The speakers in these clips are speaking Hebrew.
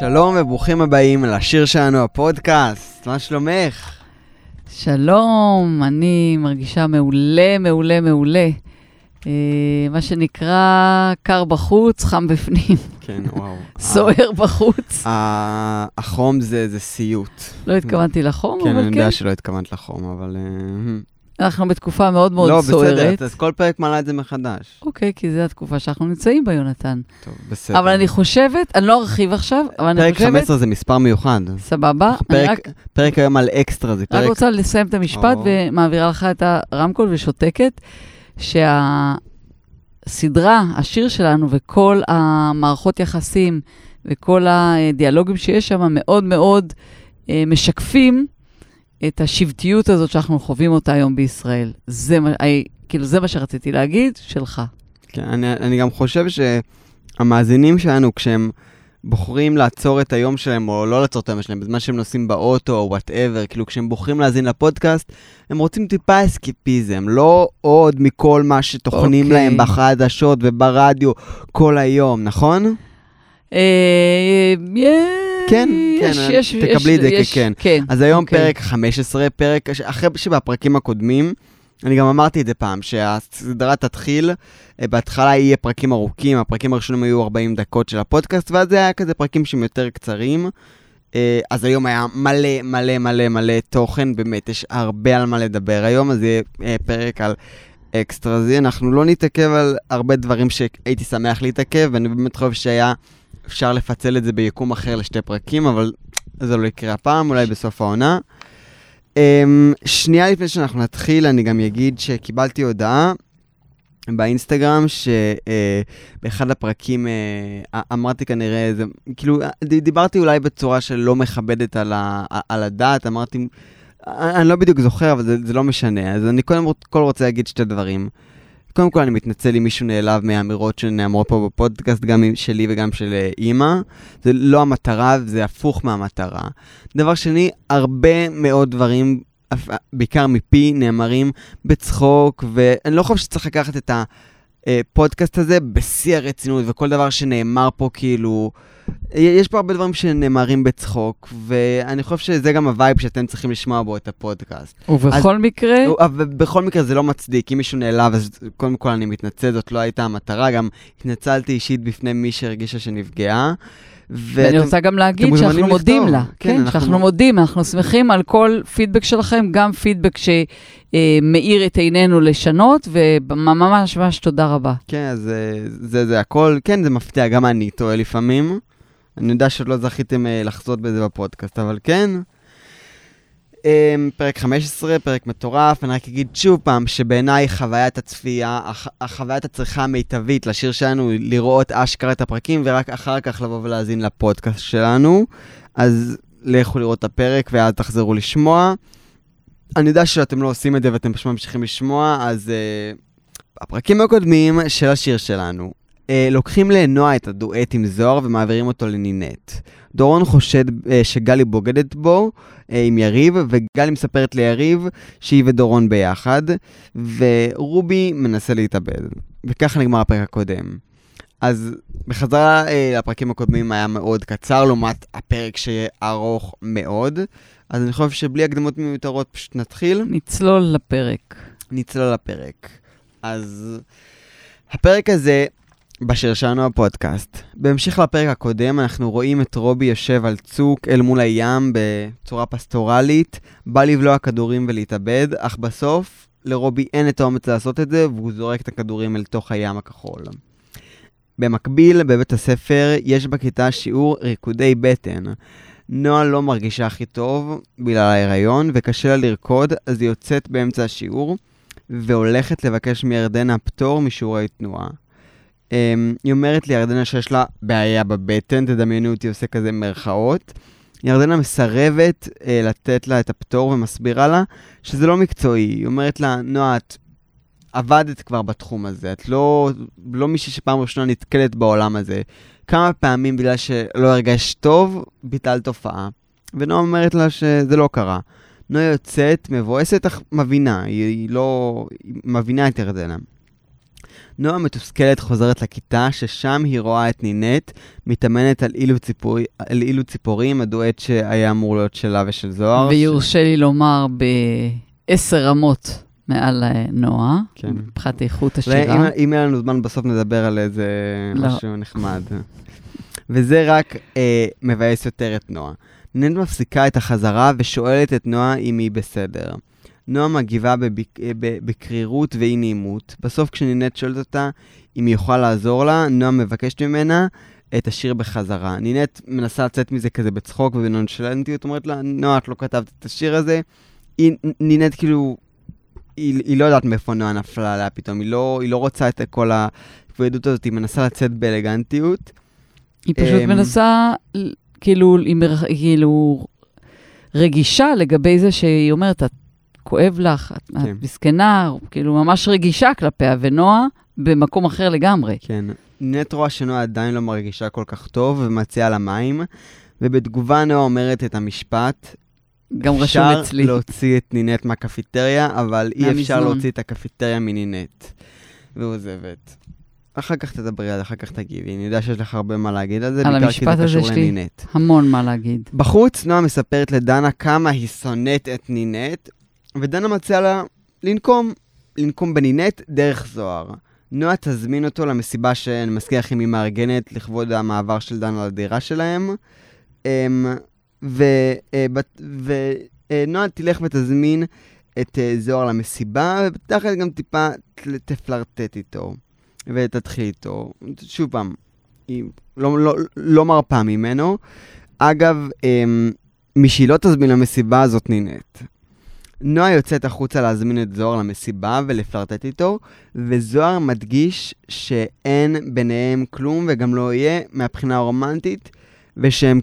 שלום וברוכים הבאים לשיר שלנו, הפודקאסט. מה שלומך? שלום, אני מרגישה מעולה, מעולה, מעולה. אה, מה שנקרא, קר בחוץ, חם בפנים. כן, וואו. סוער בחוץ. החום זה, זה סיוט. לא התכוונתי לחום, כן, אני אבל יודע כן. שלא התכוונת לחום, אבל... אה, אנחנו בתקופה מאוד מאוד לא, סוערת. בסדר, אז כל פרק מעלה את זה מחדש. אוקיי, כי זו התקופה שאנחנו נמצאים בה, יונתן. טוב, בסדר. אבל אני חושבת, אני לא ארחיב עכשיו, אבל אני פרק חושבת... 15 זה מספר מיוחד. סבבה. פרק, רק פרק היום על אקסטרה, זה רק פרק... רוצה לסיים את המשפט או. ומעבירה לך את הרמקול ושותקת, שהסדרה, השיר שלנו וכל המערכות יחסים וכל הדיאלוגים שיש שם מאוד מאוד אה, משקפים את השבטיות הזאת שאנחנו חווים אותה היום בישראל. זה מה, אה, כאילו, זה מה שרציתי להגיד, שלך. כן, אני, אני גם חושב שהמאזינים שלנו, כשהם בוחרים לעצור את היום שלהם, או לא לעצור את היום שלהם, בזמן שהם נוסעים באוטו או whatever, כאילו כשהם בוחרים להאזין לפודקאסט, הם רוצים טיפה אסקיפיזם, לא עוד מכל מה שטוחנים אוקיי. להם בחדשות וברדיו כל היום, נכון? אה, כן, יש, כן, יש, תקבלי יש, את זה יש, ככן. כן. אז היום אוקיי. פרק 15, פרק, אחרי שבפרקים הקודמים, אני גם אמרתי את זה פעם, שהסדרה תתחיל, אה, בהתחלה יהיה פרקים ארוכים, הפרקים הראשונים היו 40 דקות של הפודקאסט, ואז זה היה כזה פרקים שהם יותר קצרים. אה, אז היום היה מלא מלא מלא מלא תוכן, באמת, יש הרבה על מה לדבר היום, אז יהיה אה, פרק על אקסטרזי. אנחנו לא נתעכב על הרבה דברים שהייתי שמח להתעכב, ואני באמת חושב שהיה אפשר לפצל את זה ביקום אחר לשתי פרקים, אבל זה לא יקרה הפעם, אולי בסוף העונה. Um, שנייה לפני שאנחנו נתחיל, אני גם אגיד שקיבלתי הודעה באינסטגרם, שבאחד הפרקים uh, אמרתי כנראה, זה, כאילו, ד- דיברתי אולי בצורה שלא מכבדת על, ה, על הדעת, אמרתי, אני לא בדיוק זוכר, אבל זה, זה לא משנה. אז אני קודם כל רוצה להגיד שתי דברים. קודם כל, אני מתנצל אם מישהו נעלב מהאמירות שנאמרות פה בפודקאסט, גם שלי וגם של אה, אימא. זה לא המטרה, זה הפוך מהמטרה. דבר שני, הרבה מאוד דברים, בעיקר מפי, נאמרים בצחוק, ואני לא חושב שצריך לקחת את הפודקאסט הזה בשיא הרצינות, וכל דבר שנאמר פה כאילו... יש פה הרבה דברים שנאמרים בצחוק, ואני חושב שזה גם ה vibe שאתם צריכים לשמוע בו את הפודקאסט. ובכל מקרה, אבל בכל מקרה זה לא מצדיק, אם מישהו נעלב, אז קודם כל אני מתנצל, זאת לא הייתה המטרה, גם התנצלתי אישית בפני מי שהרגישה שנפגעה. ואני רוצה גם להגיד שאנחנו מודים. לה. כן, כן, אנחנו- שאנחנו מודים, אנחנו שמחים על כל פידבק שלכם, גם פידבק שמאיר את עינינו לשנות, וממש ממש תודה רבה. כן, אז אה, זה, זה הכל, כן, זה מפתיע, גם אני טועה לפעמים. אני יודע שעוד לא זכיתם אה, לחזות בזה בפודקאסט, אבל כן. אה, פרק 15, פרק מטורף, אני רק אגיד שוב פעם, שבעיניי חוויית הצפייה, הח- החוויית הצריכה המיטבית לשיר שלנו, לראות אשכרה את הפרקים, ורק אחר כך לבוא ולהאזין לפודקאסט שלנו. אז לכו לראות את הפרק ואז תחזרו לשמוע. אני יודע שאתם לא עושים את זה ואתם פשוט ממשיכים לשמוע, אז אה, הפרקים הקודמים של השיר שלנו, אה, לוקחים לנועה את הדואט עם זוהר ומעבירים אותו לנינט. דורון חושד אה, שגלי בוגדת בו עם יריב, וגלי מספרת ליריב שהיא ודורון ביחד, ורובי מנסה להתאבד. וככה נגמר הפרק הקודם. אז בחזרה אה, לפרקים הקודמים היה מאוד קצר, לעומת הפרק שיהיה ארוך מאוד. אז אני חושב שבלי הקדמות מיותרות פשוט נתחיל. נצלול לפרק. נצלול לפרק. אז הפרק הזה בשיר שלנו הפודקאסט. בהמשך לפרק הקודם אנחנו רואים את רובי יושב על צוק אל מול הים בצורה פסטורלית, בא לבלוע כדורים ולהתאבד, אך בסוף לרובי אין את האומץ לעשות את זה והוא זורק את הכדורים אל תוך הים הכחול. במקביל, בבית הספר יש בכיתה שיעור ריקודי בטן. נועה לא מרגישה הכי טוב בגלל ההיריון וקשה לה לרקוד, אז היא יוצאת באמצע השיעור והולכת לבקש מירדנה פטור משיעורי תנועה. Um, היא אומרת לירדנה שיש לה בעיה בבטן, תדמיינו אותי עושה כזה מירכאות. ירדנה מסרבת uh, לתת לה את הפטור ומסבירה לה שזה לא מקצועי. היא אומרת לה, נועה, את עבדת כבר בתחום הזה, את לא, לא מישהי שפעם ראשונה נתקלת בעולם הזה. כמה פעמים בגלל שלא הרגשת טוב, ביטלת הופעה. ונועה אומרת לה שזה לא קרה. נועה יוצאת מבואסת אך מבינה, היא, היא לא... היא מבינה את ירדנה. נועה מתוסכלת חוזרת לכיתה, ששם היא רואה את נינט מתאמנת על אילו, ציפור... על אילו ציפורים, הדואט שהיה אמור להיות שלה ושל זוהר. ויורשה לי לומר בעשר רמות מעל אה, נועה, כן. מבחינת איכות השירה. אם יהיה לנו זמן, בסוף נדבר על איזה לא. משהו נחמד. וזה רק אה, מבאס יותר את נועה. נינט מפסיקה את החזרה ושואלת את נועה אם היא בסדר. נועה מגיבה בביק- אה, בקרירות ואי נעימות. בסוף כשנינט שואלת אותה אם היא יכולה לעזור לה, נועה מבקשת ממנה את השיר בחזרה. נינט מנסה לצאת מזה כזה בצחוק ובנונשלנטיות, אומרת לה, נועה, את לא כתבת את השיר הזה. היא, נינט כאילו, היא, היא לא יודעת מאיפה נועה נפלה עליה פתאום, היא לא, היא לא רוצה את כל הכבדות הזאת, היא מנסה לצאת באלגנטיות. היא פשוט אמ, מנסה, כאילו, היא כאילו, רגישה לגבי זה שהיא אומרת, את כואב לך, את כן. את מסכנה, כאילו, ממש רגישה כלפיה, ונועה במקום אחר לגמרי. כן. נינט רואה שנועה עדיין לא מרגישה כל כך טוב ומציעה לה מים, ובתגובה נועה אומרת את המשפט, גם רשום אצלי. אפשר להוציא את נינט מהקפיטריה, אבל אי אפשר. להוציא את הקפיטריה מנינט. ועוזבת. אחר כך תדברי על זה, אחר כך תגיבי. אני יודע שיש לך הרבה מה להגיד על זה, על בעיקר כי המשפט זה הזה קשור יש לי. לנינט. המון מה להגיד. בחוץ, נועה מספרת לדנה כמה היא שונאת את נינט, ודנה מציעה לה לנקום, לנקום בנינט דרך זוהר. נועה תזמין אותו למסיבה שאני מזכיר לכם היא מארגנת לכבוד המעבר של דנה לדירה שלהם. אמ, ו- אה, ונועה תלך ותזמין את אה, זוהר למסיבה, ובתכל'ס גם טיפה תפלרטט איתו, ותתחיל איתו. שוב פעם, היא לא, לא, לא מרפה ממנו. אגב, אמ, מי שהיא לא תזמין למסיבה זאת נינט. נועה יוצאת החוצה להזמין את זוהר למסיבה ולפלרטט איתו, וזוהר מדגיש שאין ביניהם כלום וגם לא יהיה מהבחינה הרומנטית,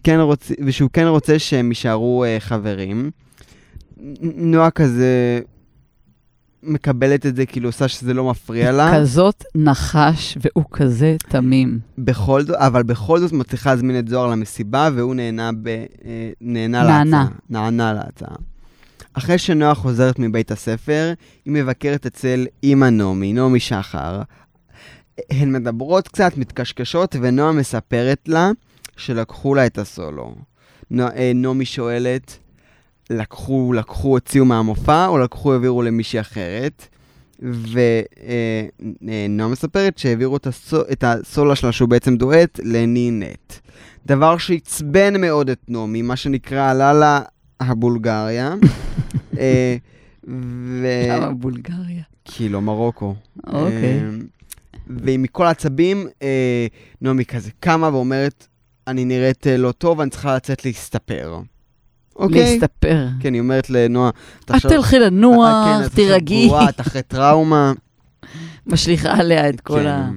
כן רוצ... ושהוא כן רוצה שהם יישארו uh, חברים. נועה כזה מקבלת את זה, כאילו עושה שזה לא מפריע לה. כזאת נחש והוא כזה תמים. בכל זאת, אבל בכל זאת מצליחה להזמין את זוהר למסיבה, והוא נהנה, ב, אה, נהנה נענה. להצעה. נענה להצעה. אחרי שנועה חוזרת מבית הספר, היא מבקרת אצל אימא נעמי, נעמי שחר. הן מדברות קצת, מתקשקשות, ונועה מספרת לה שלקחו לה את הסולו. אה, נעמי שואלת, לקחו, לקחו, הוציאו מהמופע, או לקחו, העבירו למישהי אחרת? ונועה מספרת שהעבירו את, הסו, את הסולה שלה, שהוא בעצם דואט, לנינט. דבר שעצבן מאוד את נעמי, מה שנקרא, עלה לה הבולגריה. אה, ו... למה בולגריה? כאילו, מרוקו. אוקיי. אה, ומכל העצבים, אה, נעמי כזה קמה ואומרת, אני נראית לא טוב, אני צריכה לצאת להסתפר. אוקיי? להסתפר. כן, היא אומרת לנועה, את תלכי לנוח, כן, תירגעי, את אחרי טראומה. משליכה עליה את כל כן. ה...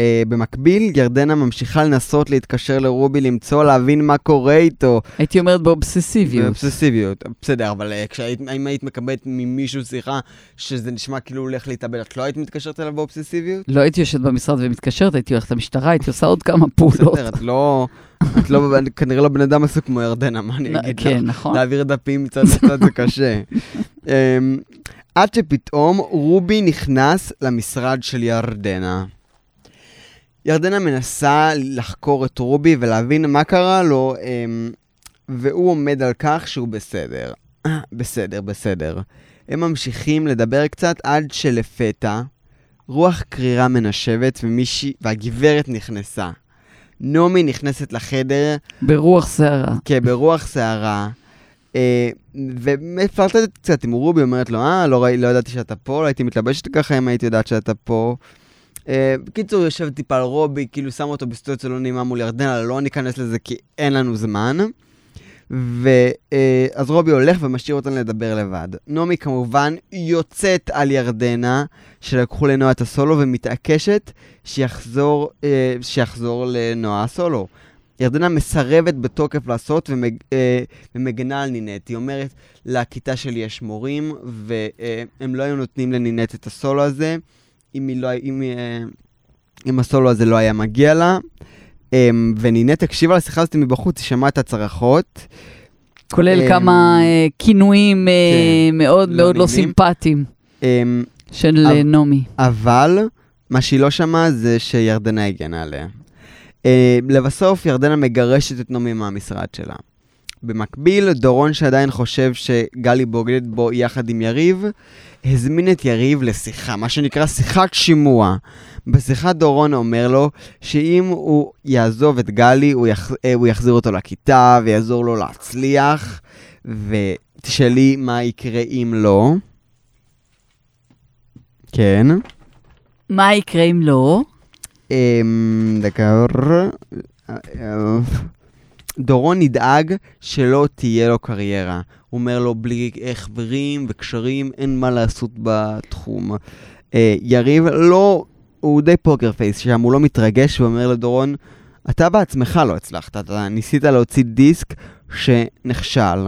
אה, במקביל, ירדנה ממשיכה לנסות להתקשר לרובי, למצוא, להבין מה קורה איתו. הייתי אומרת באובססיביות. באובססיביות. בסדר, אבל אה, כשהיית, אם היית מקבלת ממישהו שיחה שזה נשמע כאילו הוא הולך להתאבד, את לא היית מתקשרת אליו באובססיביות? לא הייתי יושבת במשרד ומתקשרת, הייתי הולכת למשטרה, הייתי עושה עוד כמה פעולות. בסדר, את לא... את לא, כנראה לא בן אדם עסוק כמו ירדנה, מה אני אגיד לך? כן, נכון. להעביר דפים מצד לצד זה קשה. אמ, עד שפתאום רובי נכנס למשרד של ירדנה. ירדנה מנסה לחקור את רובי ולהבין מה קרה לו, אמ, והוא עומד על כך שהוא בסדר. בסדר, בסדר. הם ממשיכים לדבר קצת עד שלפתע רוח קרירה מנשבת ומישהי, והגברת נכנסה. נעמי נכנסת לחדר, ברוח סערה. כן, ברוח סערה. אה, ומפלרטטת קצת עם רובי, אומרת לו, אה, לא, לא ידעתי שאתה פה, לא הייתי מתלבשת ככה אם הייתי יודעת שאתה פה. אה, בקיצור, יושב טיפה על רובי, כאילו שם אותו בסיטואציה לא נעימה מול ירדנה, לא ניכנס לזה כי אין לנו זמן. ואז רובי הולך ומשאיר אותנו לדבר לבד. נעמי כמובן יוצאת על ירדנה, שלקחו לנועה את הסולו, ומתעקשת שיחזור, אה, שיחזור לנועה הסולו. ירדנה מסרבת בתוקף לעשות ומג, אה, ומגנה על נינט. היא אומרת, לכיתה שלי יש מורים, והם לא היו נותנים לנינט את הסולו הזה, אם, לא, אם, אה, אם הסולו הזה לא היה מגיע לה. אה, ונינט הקשיבה לשיחה הזאת מבחוץ, היא שמעה את הצרחות. כולל אמ, כמה אה, כינויים אה, כן, מאוד לא מאוד לא. סימפטיים. אה, של נעמי. אבל מה שהיא לא שמעה זה שירדנה הגנה עליה. לבסוף, ירדנה מגרשת את נעמי מהמשרד שלה. במקביל, דורון שעדיין חושב שגלי בוגדת בו יחד עם יריב, הזמין את יריב לשיחה, מה שנקרא שיחת שימוע. בשיחה דורון אומר לו שאם הוא יעזוב את גלי, הוא, יח... אה, הוא יחזיר אותו לכיתה ויעזור לו להצליח, ותשאלי מה יקרה אם לא. כן. מה יקרה אם לא? אמ, דקה. דורון ידאג שלא תהיה לו קריירה. הוא אומר לו, בלי חברים וקשרים, אין מה לעשות בתחום. אה, יריב לא, הוא די פוקר פייס שם, הוא לא מתרגש, הוא אומר לדורון, אתה בעצמך לא הצלחת, אתה ניסית להוציא דיסק שנכשל.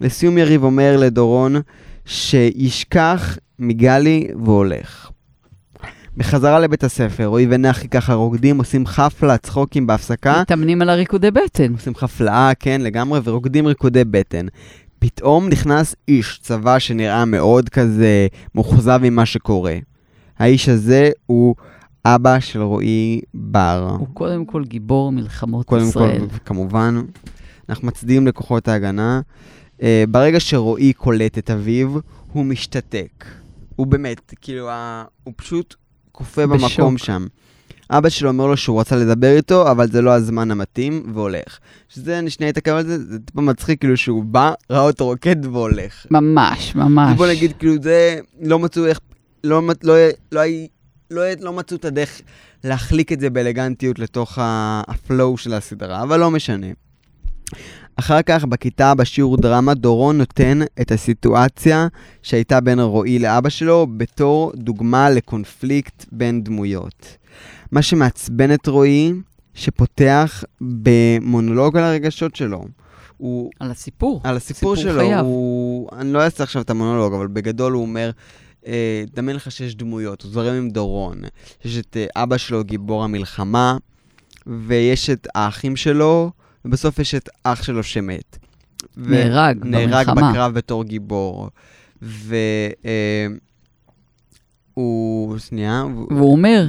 לסיום יריב אומר לדורון שישכח מגלי והולך. בחזרה לבית הספר, רועי ונחי ככה רוקדים, עושים חפלה, צחוקים בהפסקה. מתאמנים על הריקודי בטן. עושים חפלאה, כן, לגמרי, ורוקדים ריקודי בטן. פתאום נכנס איש צבא שנראה מאוד כזה מאוכזב ממה שקורה. האיש הזה הוא אבא של רועי בר. הוא קודם כל גיבור מלחמות קודם ישראל. כל, כמובן, אנחנו מצדיעים לכוחות ההגנה. Uh, ברגע שרועי קולט את אביו, הוא משתתק. הוא באמת, כאילו, ה... הוא פשוט קופא בשוק. במקום שם. אבא שלו אומר לו שהוא רצה לדבר איתו, אבל זה לא הזמן המתאים, והולך. שזה, אני שנייה אתעכב על זה, זה טיפה מצחיק, כאילו שהוא בא, ראה אותו רוקד והולך. ממש, ממש. בוא נגיד, כאילו, זה, לא מצאו איך, לא, מצ- לא, לא, לא, לא, לא מצאו את הדרך להחליק את זה באלגנטיות לתוך הפלואו של הסדרה, אבל לא משנה. אחר כך, בכיתה, בשיעור דרמה, דורון נותן את הסיטואציה שהייתה בין רועי לאבא שלו בתור דוגמה לקונפליקט בין דמויות. מה שמעצבן את רועי, שפותח במונולוג על הרגשות שלו. הוא על הסיפור. על הסיפור סיפור שלו, חייו. הוא... אני לא אעשה עכשיו את המונולוג, אבל בגדול הוא אומר, אה, דמיין לך שיש דמויות, הוא זורם עם דורון. יש את אה, אבא שלו, גיבור המלחמה, ויש את האחים שלו, ובסוף יש את אח שלו שמת. ו- נהרג נהרג במלחמה. בקרב בתור גיבור. ו... אה, הוא... שנייה. הוא- והוא אומר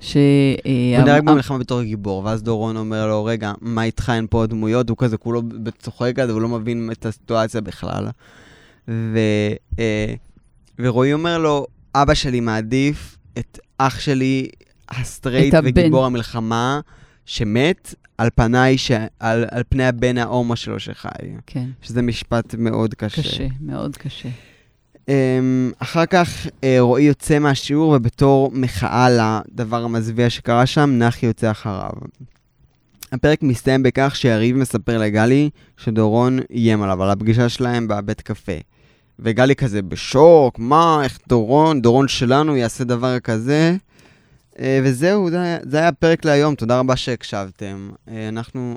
ש... אה, הוא נהרג המ- במלחמה בתור גיבור, ואז דורון אומר לו, רגע, מה איתך אין פה דמויות? הוא כזה כולו צוחק כזה, והוא לא מבין את הסיטואציה בכלל. ו, אה, ורועי אומר לו, אבא שלי מעדיף את אח שלי הסטרייט את הבן. וגיבור המלחמה שמת, על פניי, ש... על, על פני הבן ההומו שלו שחי. כן, שזה משפט מאוד קשה. קשה, מאוד קשה. אמ, אחר כך אה, רועי יוצא מהשיעור, ובתור מחאה לדבר המזוויע שקרה שם, נחי יוצא אחריו. הפרק מסתיים בכך שיריב מספר לגלי שדורון איים עליו, על הפגישה שלהם בבית קפה. וגלי כזה בשוק, מה, איך דורון, דורון שלנו יעשה דבר כזה. אה, וזהו, זה, היה- זה היה הפרק להיום, תודה רבה שהקשבתם. אה, אנחנו...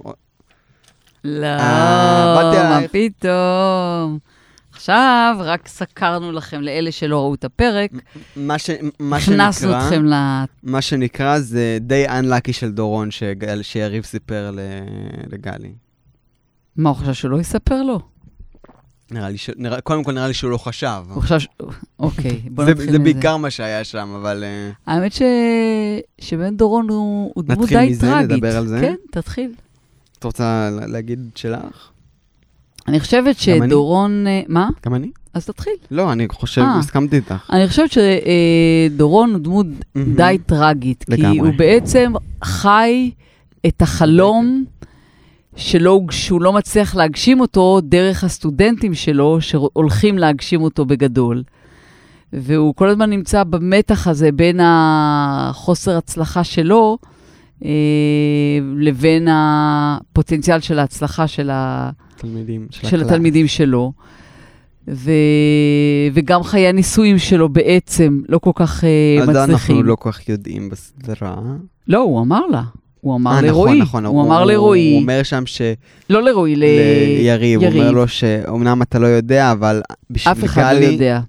לא, אה, באתי מה. פתאום. עכשיו רק סקרנו לכם לאלה שלא ראו את הפרק, מה, ש, מה הכנסנו. אתכם ל... מה שנקרא זה די unlucky של דורון שגל, שיריב סיפר לגלי. מה, הוא חשב שהוא לא יספר לו? נראה לי ש... נראה, קודם כל נראה לי שהוא לא חשב. הוא חשב ש... אוקיי, בוא זה, נתחיל זה מזה. בעיקר מה שהיה שם, אבל... אה, האמת ש... שבן דורון הוא, הוא דמות נתחיל די מזה? טרגית. נדבר על זה? כן, תתחיל. את רוצה לה- להגיד שלך? אני חושבת גם אני. שדורון... אה, מה? גם אני? אז תתחיל. לא, אני חושב, אה. הסכמתי איתך. אני חושבת שדורון הוא דמות. די טרגית, כי לגמרי. הוא בעצם חי את החלום שלו, שהוא לא מצליח להגשים אותו דרך הסטודנטים שלו, שהולכים להגשים אותו בגדול. והוא כל הזמן נמצא במתח הזה בין החוסר הצלחה שלו אה, לבין הפוטנציאל של ההצלחה של, ה, תלמידים של, של. התלמידים שלו. ו... וגם חיי הנישואים שלו בעצם לא כל כך אז זה מצליחים. אנחנו לא כל כך יודעים בסדרה. לא, הוא אמר לה. הוא אמר אה, לרועי. נכון, נכון. הוא אמר הוא לרועי. אומר שם ש... לא לרועי, ל... ליריב. הוא אומר. לו שאומנם אתה לא יודע, אבל בשביל אף אחד לא יודע.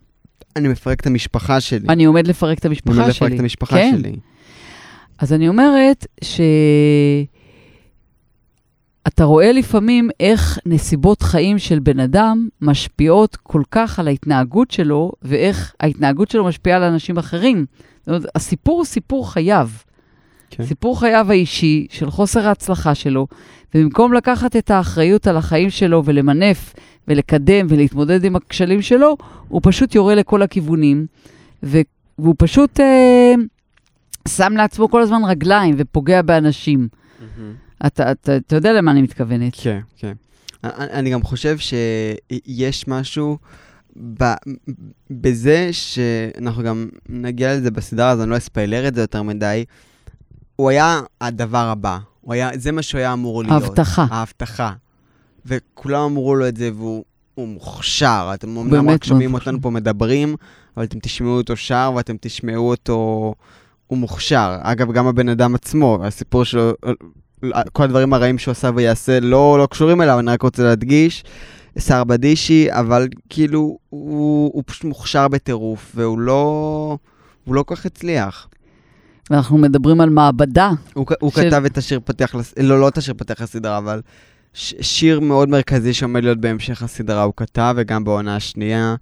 אני מפרק את המשפחה שלי. אני עומד לפרק את אני המשפחה עומד שלי. לפרק את המשפחה כן. שלי. אז אני אומרת ש... אתה רואה לפעמים איך נסיבות חיים של בן אדם משפיעות כל כך על ההתנהגות שלו, ואיך ההתנהגות שלו משפיעה על אנשים אחרים. זאת אומרת, הסיפור הוא סיפור חייו. כן. סיפור חייו האישי של חוסר ההצלחה שלו, ובמקום לקחת את האחריות על החיים שלו ולמנף ולקדם ולהתמודד עם הכשלים שלו, הוא פשוט יורה לכל הכיוונים, ו- והוא פשוט אה, שם לעצמו כל הזמן רגליים ופוגע באנשים. אתה, אתה, אתה יודע למה אני מתכוונת. כן, כן. אני אני גם חושב שיש משהו ב, בזה שאנחנו גם נגיע לזה בסדרה, אז אני לא אספיילר את זה יותר מדי. הוא היה הדבר הבא. הוא היה, זה מה שהוא היה אמור להיות. ההבטחה. ההבטחה. וכולם אמרו לו את זה, והוא הוא מוכשר. אתם אומנם רק שומעים מאוד אותנו פה מדברים, אבל אתם תשמעו אותו שר ואתם תשמעו אותו... הוא מוכשר. אגב, גם הבן אדם עצמו, הסיפור שלו, כל הדברים הרעים שהוא עשה ויעשה לא, לא קשורים אליו, אני רק רוצה להדגיש. שר בדישי, אבל כאילו, הוא, הוא פשוט מוכשר בטירוף, והוא לא... הוא לא כל כך הצליח. ואנחנו מדברים על מעבדה. הוא, הוא של- כתב את השיר פתיח, לס... לא, לא את השיר פתיח לסדרה, אבל ש... שיר מאוד מרכזי שעומד להיות בהמשך הסדרה הוא כתב, וגם בעונה השנייה.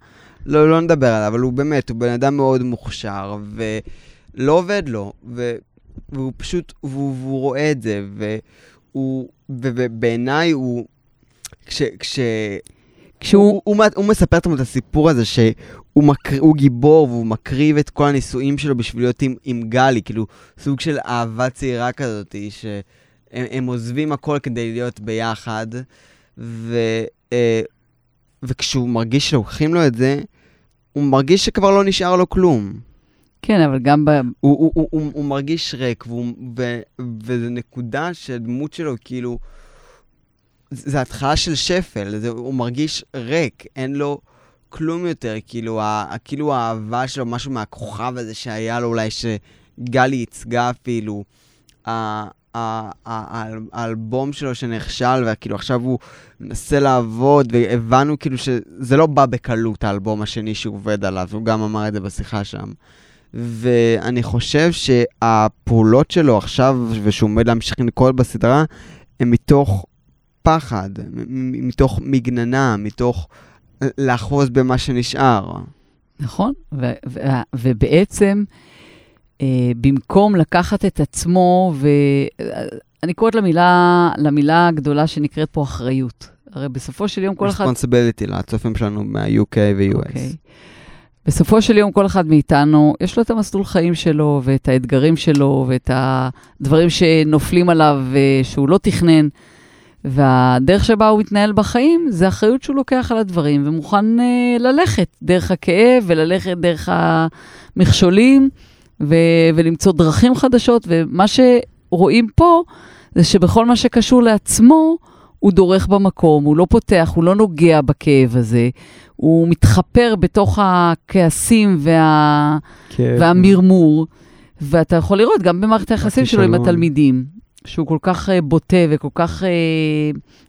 לא, לא נדבר עליו, אבל הוא באמת, הוא בן אדם מאוד מוכשר, ולא עובד לו, ו... והוא פשוט, והוא, והוא רואה את זה, והוא, ובעיניי הוא, כש... כש... כשהוא... הוא, הוא, הוא מספר לנו את הסיפור הזה שהוא מקר... הוא גיבור והוא מקריב את כל הנישואים שלו בשביל להיות עם, עם גלי, כאילו סוג של אהבה צעירה כזאת, שהם הם עוזבים הכל כדי להיות ביחד, ו, אה, וכשהוא מרגיש שלוקחים לו את זה, הוא מרגיש שכבר לא נשאר לו כלום. כן, אבל גם ב... הוא, הוא, הוא, הוא, הוא מרגיש ריק, והוא, ו, וזו נקודה שהדמות שלו כאילו... זה התחלה של שפל, זה, הוא מרגיש ריק, אין לו כלום יותר, כאילו, ה, כאילו האהבה שלו, משהו מהכוכב הזה שהיה לו אולי, שגלי ייצגה אפילו, האלבום שלו שנכשל, וכאילו עכשיו הוא מנסה לעבוד, והבנו כאילו שזה לא בא בקלות, האלבום השני שהוא עובד עליו, הוא גם אמר את זה בשיחה שם. ואני חושב שהפעולות שלו עכשיו, ושהוא עומד להמשיך לנקוט בסדרה, הן מתוך פחד, מ- מ- מתוך מגננה, מתוך לאחוז במה שנשאר. נכון, ו- ו- ובעצם, אה, במקום לקחת את עצמו, ואני קוראת למילה, למילה הגדולה שנקראת פה אחריות. הרי בסופו של יום כל אחד... responsibility לצופים שלנו מה-UK ו-US. אוקיי. בסופו של יום כל אחד מאיתנו, יש לו את המסלול חיים שלו, ואת האתגרים שלו, ואת הדברים שנופלים עליו אה, שהוא לא תכנן. והדרך שבה הוא מתנהל בחיים, זה אחריות שהוא לוקח על הדברים, ומוכן אה, ללכת דרך הכאב, וללכת דרך המכשולים, ו- ולמצוא דרכים חדשות. ומה שרואים פה, זה שבכל מה שקשור לעצמו, הוא דורך במקום, הוא לא פותח, הוא לא נוגע בכאב הזה, הוא מתחפר בתוך הכעסים וה... כן. והמרמור, ואתה יכול לראות גם במערכת היחסים שלו עם. התלמידים, שהוא כל כך אה, בוטה וכל כך... אה,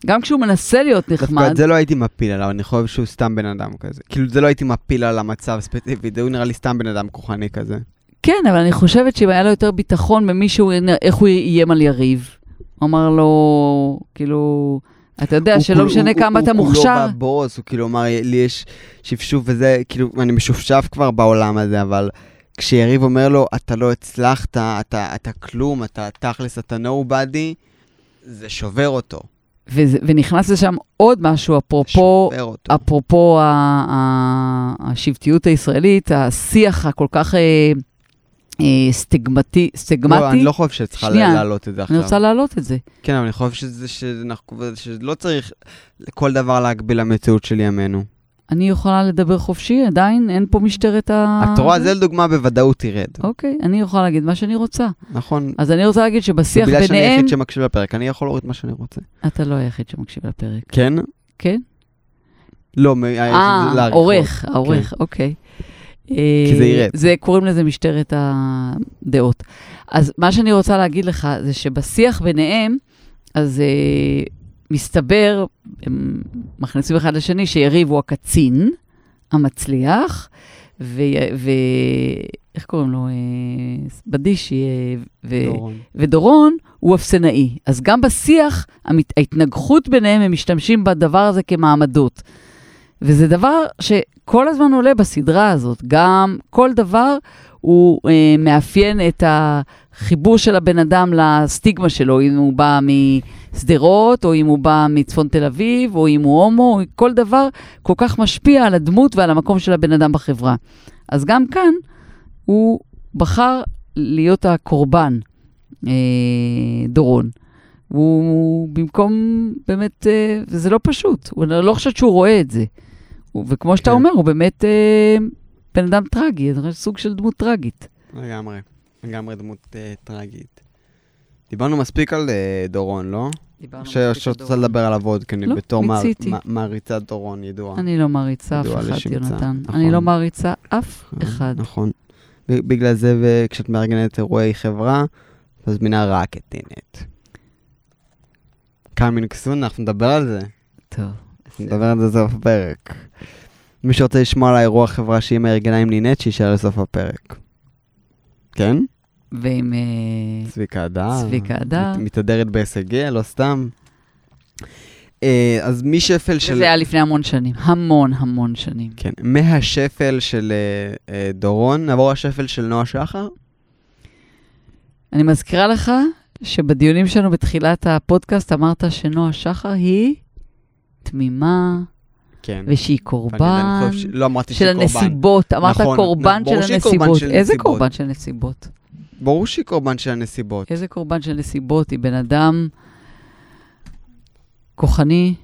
גם כשהוא מנסה להיות דווקא נחמד, את זה לא הייתי מפיל עליו, אני חושב שהוא סתם בן אדם כזה. כאילו, זה לא הייתי מפיל על המצב ספציפית, זה הוא נראה לי סתם בן אדם כוחני כזה. כן, אבל אני חושבת שאם היה לו יותר ביטחון במישהו, איך הוא איים על יריב. הוא אמר לו, כאילו, אתה יודע הוא שלא משנה הוא- כמה הוא- אתה הוא מוכשר. לא בבוס, הוא כאילו אמר, לי יש שפשוף וזה, כאילו, אני משופשף כבר בעולם הזה, אבל כשיריב אומר לו, אתה לא הצלחת, אתה, אתה כלום, אתה תכלס, אתה nobody, זה שובר אותו. וזה- ונכנס לשם עוד משהו, אפרופו. אפרופו ה- ה- השבטיות הישראלית, השיח הכל כך אה, אה, סטיגמטי, סטיגמטי. לא, אני לא חושב שצריכה שנייה, להעלות את זה אני עכשיו. רוצה להעלות את זה. כן, אבל אני חושב שזה, שאנחנו, שלא צריך כל דבר להגביל למציאות של ימינו. אני יכולה לדבר חופשי, עדיין אין פה משטרת ה... את רואה, זה לדוגמה בוודאות תרד. אוקיי, אני יכולה להגיד מה שאני רוצה. נכון? אז אני רוצה להגיד שבשיח בגלל שאני ביניהם... היחיד שמקשיב לפרק, אני יכול להוריד מה שאני רוצה. אתה לא היחיד שמקשיב לפרק, כן? כן? לא, היה אה, שזה לעריכות. עורך, העורך, אוקיי. כי זה אה, ירד. זה, קוראים לזה משטרת הדעות. אז מה שאני רוצה להגיד לך, זה שבשיח ביניהם, אז אה, מסתבר, הם מכניסים אחד לשני, שיריב הוא הקצין המצליח, ו... ו... איך קוראים לו? אה, בדישי, אה, ו... דורון. ודורון הוא אפסנאי. אז גם בשיח, המת- ההתנגחות ביניהם, הם משתמשים בדבר הזה כמעמדות. וזה דבר שכל הזמן עולה בסדרה הזאת. גם כל דבר הוא אה, מאפיין את החיבור של הבן אדם לסטיגמה שלו, אם הוא בא משדרות, או אם הוא בא מצפון תל אביב, או אם הוא הומו, כל דבר כל כך משפיע על הדמות ועל המקום של הבן אדם בחברה. אז גם כאן הוא בחר להיות הקורבן, אה, דורון. הוא במקום, באמת, אה, וזה לא פשוט, הוא אני לא חושבת שהוא רואה את זה. וכמו שאתה כן. אומר, הוא באמת אה, בן אדם טרגי, זה סוג של דמות טרגית. לגמרי, לגמרי דמות אה, טרגית. דיברנו מספיק על אה, דורון, לא? ש- שאת רוצה לדבר עליו עוד, כי אני לא, בתור מיציתי. מע- מעריצת דורון ידועה. אני לא מעריצה אף ידוע אחד, יונתן. נכון. אני לא מעריצה אף אחד. נכון. בגלל זה, וכשאת מארגנת אירועי חברה, את מזמינה רק את נינט. coming soon, אנחנו נדבר על זה. טוב. נדבר על זה בסוף הפרק. מי שרוצה לשמוע על האירוע חברה שאימא ארגנה עם נינט, שישאר לסוף הפרק. כן? ועם אה, צביקה הדר. צביקה הדר. מת- מתהדרת בהישגיה, לא סתם. אה, אז משפל של... וזה היה לפני המון שנים, המון המון שנים. כן, מהשפל של אה, דורון, נעבור לשפל של נועה שחר. אני מזכירה לך שבדיונים שלנו בתחילת הפודקאסט אמרת שנועה שחר היא תמימה, כן. ושהיא קורבן ש- לא אמרתי של שהיא קורבן. הנסיבות. אמרת נכון, קורבן של הנסיבות. איזה נסיבות. קורבן של נסיבות? ברור שהיא קורבן של הנסיבות. איזה קורבן של נסיבות? היא בן אדם כוחני.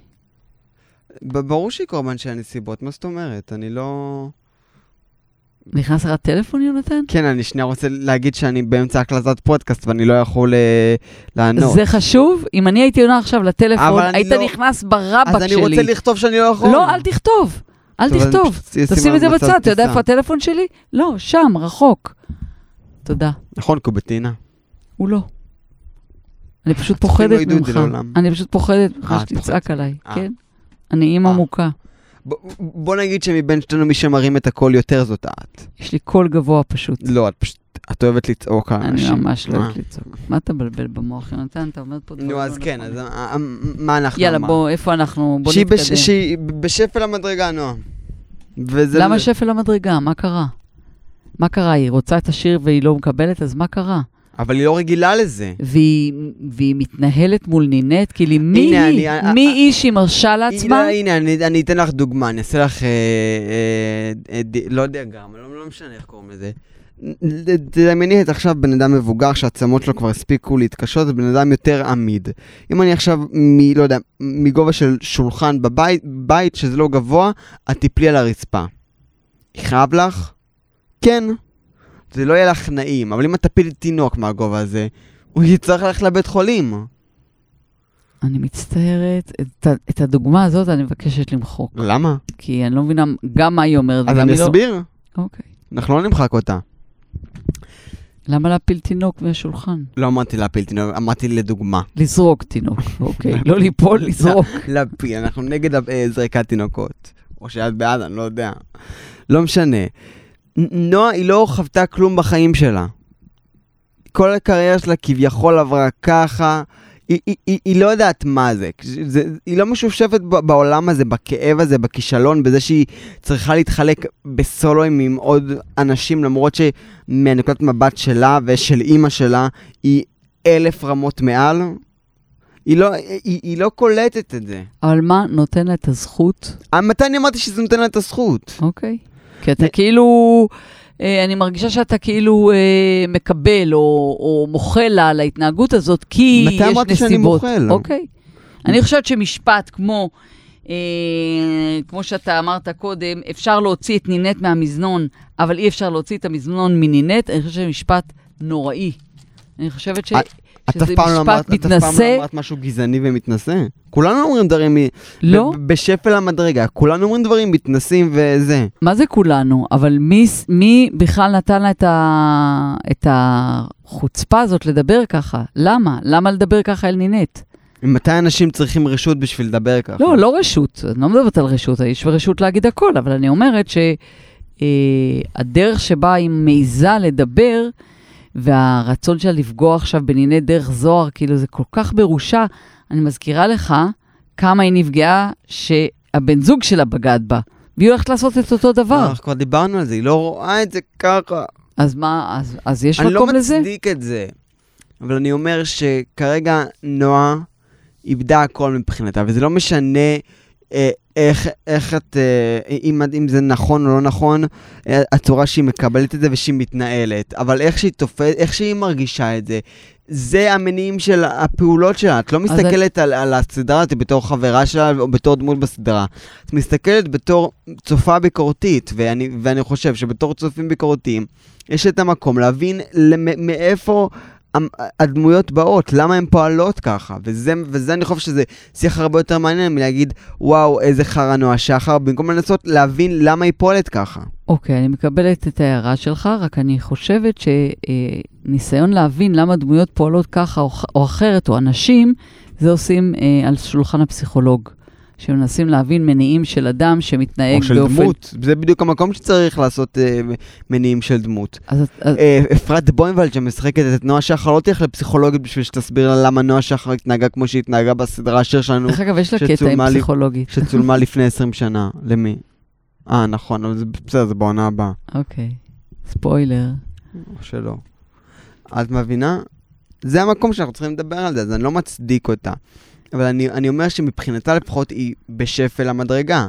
ברור שהיא קורבן של הנסיבות, מה זאת אומרת? אני לא... נכנס לך טלפון, יונתן? כן, אני שנייה רוצה להגיד שאני באמצע הקלטת פודקאסט ואני לא יכול אה, לענות. זה חשוב? אם אני הייתי עונה עכשיו לטלפון, היית לא- נכנס ברבק אז אני שלי. רוצה לכתוב שאני לא יכול. לא, אל תכתוב. אל תכתוב. תשים את זה בצד, אתה יודע. איפה הטלפון שלי? לא, שם, רחוק. תודה. נכון, קובטינה. הוא לא. אני פשוט לא פוחדת ממך. אני פשוט פוחדת ממך אה, שתצעק. עליי, אה. כן? אני אימא אה. מוכה. ב- בוא נגיד שמבין שתינו מי שמרים את הקול יותר זאת את. יש לי קול גבוה פשוט. לא, את פשוט, את אוהבת לצעוק על אני אנשים. ממש לא אה. אוהבת לצעוק. מה אתה מבלבל במוח, יונתן? אתה אומר פה דברים נו, לא אז כן, אז. אה, אה, מה אנחנו יאללה? בוא, איפה אנחנו? בוא נתקדם. שהיא בשפל המדרגה, נועה. למה שפל המדרגה? מה קרה? מה קרה? היא רוצה את השיר והיא לא מקבלת, אז מה קרה? אבל היא לא רגילה לזה. והיא, והיא מתנהלת מול נינט, כאילו מי הנה, היא? אני- מי היא שהיא מרשה לעצמה? לא, הנה, אני, אני אתן לך דוגמה, אני אעשה לך, אה, אה, אה, ד, לא דיאגרמה, לא, לא משנה איך קוראים לזה. תדמייני את עכשיו בן אדם מבוגר שהעצמות שלו כבר הספיקו להתקשות, זה בן אדם יותר עמיד. אם אני עכשיו, מ, לא יודע, מגובה של שולחן בבית, בית שזה לא גבוה, את תיפלי על הרצפה. יכאב לך? כן. זה לא יהיה לך נעים, אבל אם את תפילי תינוק מהגובה הזה, הוא יצטרך ללכת לבית חולים. אני מצטערת, את, את הדוגמה הזאת אני מבקשת למחוק. למה? כי אני לא מבינה גם מה היא אומרת. אז אני לא- אסביר. אוקיי. אנחנו לא נמחק אותה. למה להפיל תינוק מהשולחן? לא אמרתי להפיל תינוק, אמרתי לדוגמה. לזרוק תינוק, אוקיי. לא ליפול, לזרוק. להפיל, אנחנו נגד אה, זריקת תינוקות. או שאת בעד, אני לא יודע. לא משנה. נועה, היא לא חוותה כלום בחיים שלה. כל הקריירה שלה כביכול עברה ככה. היא, היא, היא, היא לא יודעת מה זה. זה. היא לא משופשפת ב- בעולם הזה, בכאב הזה, בכישלון, בזה שהיא צריכה להתחלק בסולואים עם עוד אנשים, למרות שמנקודת מבט שלה ושל אימא שלה, היא אלף רמות מעל. היא לא, היא, היא לא קולטת את זה. אבל מה נותן לה את הזכות? אה, מתי אני אמרתי שזה נותן לה את הזכות? אוקיי. כי אתה כאילו, אה, אני מרגישה שאתה כאילו אה, מקבל או, או מוחל לה על ההתנהגות הזאת, כי מתי יש נסיבות. אמרתי שאני מוחל? אוקיי. אני חושבת שמשפט כמו, אה, כמו שאתה אמרת קודם, אפשר להוציא את נינט מהמזנון, אבל אי אפשר להוציא את המזנון מנינט, אני חושבת שזה משפט נוראי. אני חושבת ש... את- את אף שזה פעם לא משפט את אף פעם לא. אמרת משהו גזעני ומתנשא. כולנו אומרים דברים מ- לא? ב- בשפל המדרגה, כולנו אומרים דברים מתנשאים וזה. מה זה כולנו? אבל מי, מי בכלל נתן לה את, ה, את החוצפה הזאת לדבר ככה? למה? למה לדבר ככה אל נינט? מתי אנשים צריכים רשות בשביל לדבר ככה? לא, לא רשות, אני לא מדברת על רשות, יש רשות להגיד הכל, אבל אני אומרת שהדרך שבה היא מעיזה לדבר, והרצון שלה לפגוע עכשיו בניני דרך זוהר, כאילו זה כל כך בראשה. אני מזכירה לך כמה היא נפגעה שהבן זוג שלה בגד בה, והיא הולכת לעשות את אותו דבר. אנחנו כבר דיברנו על זה, היא לא רואה את זה ככה. אז מה, אז, אז יש אני לא מקום לזה? מצדיק את זה, אבל אני אומר שכרגע נועה איבדה הכל מבחינתה, וזה לא משנה אה, איך, איך את, אה, אם, אם זה נכון או לא נכון, אה, הצורה שהיא מקבלת את זה ושהיא מתנהלת, אבל איך שהיא תופסת, איך שהיא מרגישה את זה, זה המניעים של הפעולות שלה. את לא מסתכלת על, על הסדרה הזאת בתור חברה שלה או בתור דמות בסדרה. את מסתכלת בתור צופה ביקורתית, ואני, ואני חושב שבתור צופים ביקורתיים, יש את המקום להבין למ- מאיפה הדמויות באות, למה הן פועלות ככה. וזה, וזה אני חושב שזה שיח הרבה יותר מעניין מלהגיד, וואו, איזה חרא נועה שחר, במקום לנסות להבין למה היא פועלת ככה. אוקיי, אני מקבלת את ההערה שלך, רק אני חושבת שניסיון להבין למה דמויות פועלות ככה או, או אחרת, או אנשים, זה עושים אה, על שולחן הפסיכולוג. שמנסים להבין מניעים של אדם שמתנהג או של באופן... דמות, זה בדיוק המקום שצריך לעשות אה, מניעים של דמות. אז, אז, אה, אפרת בוימבלד שמשחקת את נועה שחר, לא תלך לפסיכולוגית בשביל שתסביר לה למה נועה שחר התנהגה כמו שהיא התנהגה בסדרה השיר שלנו, דרך אגב, יש לה קטע עם פסיכולוגית. שצולמה לפני 20 שנה. למי? אה, נכון, אבל זה בסדר, זה בעונה הבאה. אוקיי, ספוילר. או שלא. את מבינה? זה המקום שאנחנו צריכים לדבר על זה, אז אני לא מצדיק אותה. אבל אני, אני אומר שמבחינתה לפחות היא בשפל המדרגה.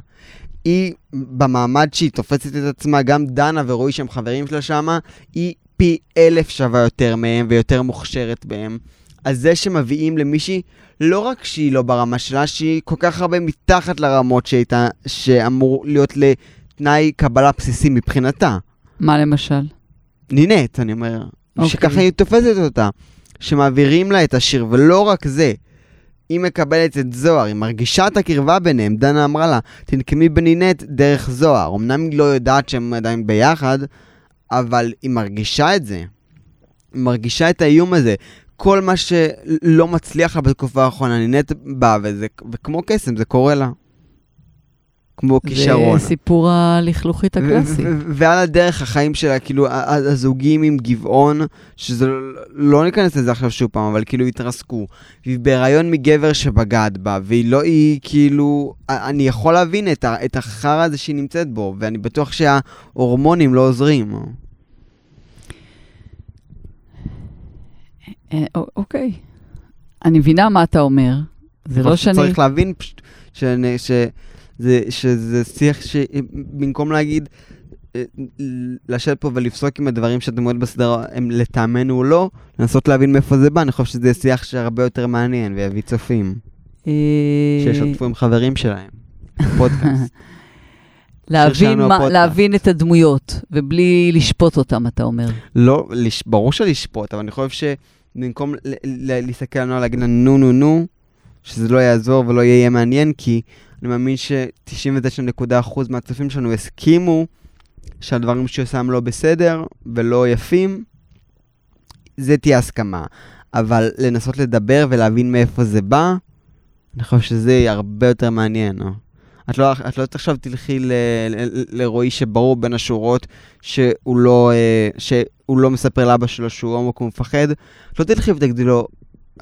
היא, במעמד שהיא תופסת את עצמה, גם דנה ורועי שהם חברים שלה שמה, היא פי אלף שווה יותר מהם ויותר מוכשרת בהם. אז זה שמביאים למישהי, לא רק שהיא לא ברמה שלה, שהיא כל כך הרבה מתחת לרמות שהייתה, שאמור להיות לתנאי קבלה בסיסי מבחינתה. מה למשל? נינט, אני אומר, אוקיי. שככה היא תופסת אותה, שמעבירים לה את השיר, ולא רק זה, היא מקבלת את זוהר, היא מרגישה את הקרבה ביניהם, דנה אמרה לה, תנקמי בנינט דרך זוהר. אמנם היא לא יודעת שהם עדיין ביחד, אבל היא מרגישה את זה. היא מרגישה את האיום הזה. כל מה שלא מצליח לה בתקופה האחרונה, נינט באה, וזה, וכמו קסם, זה קורה לה. כמו כישרון. זה סיפור הלכלוכית הקלאסי. ועל הדרך החיים שלה, כאילו, הזוגים עם גבעון, שזה לא- לא ניכנס לזה עכשיו שוב פעם, אבל כאילו התרסקו. והיא בהיריון מגבר שבגד בה, והיא לא, היא כאילו, אני יכול להבין את, את החרא הזה שהיא נמצאת בו, ואני בטוח שההורמונים לא עוזרים. אה, א- אוקיי. אני מבינה מה אתה אומר. זה לא שאני... צריך להבין פשוט שאני- שזה, שיח שבמקום להגיד, אה, לשבת פה ולפסוק עם הדברים שאתם רואים בסדרה הם לטעמנו או לא, לנסות להבין מאיפה זה בא, אני חושב שזה שיח שהרבה יותר מעניין ויביא צופים, אה, שישתפו עם חברים שלהם. פודקאסט. להבין, מה, את הדמויות, ובלי לשפוט אותם, אתה אומר. לא, לש- ברור שלשפוט, אבל אני חושב שבמקום ל- ל- להסתכל על נועה, להגיד לה נו נו נו, שזה לא יעזור ולא יהיה מעניין, כי אני מאמין ש-99.1% מהצופים שלנו הסכימו שהדברים שהיא עושה הם לא בסדר ולא יפים, זה תהיה הסכמה. אבל לנסות לדבר ולהבין מאיפה זה בא, אני חושב שזה יהיה הרבה יותר מעניין. אה? את לא, את לא עכשיו תלכי לרועי שברור בין השורות שהוא לא, אה, שהוא לא מספר לאבא שלו שהוא הומו כי הוא מפחד, את לא תלכי ותגידי לו,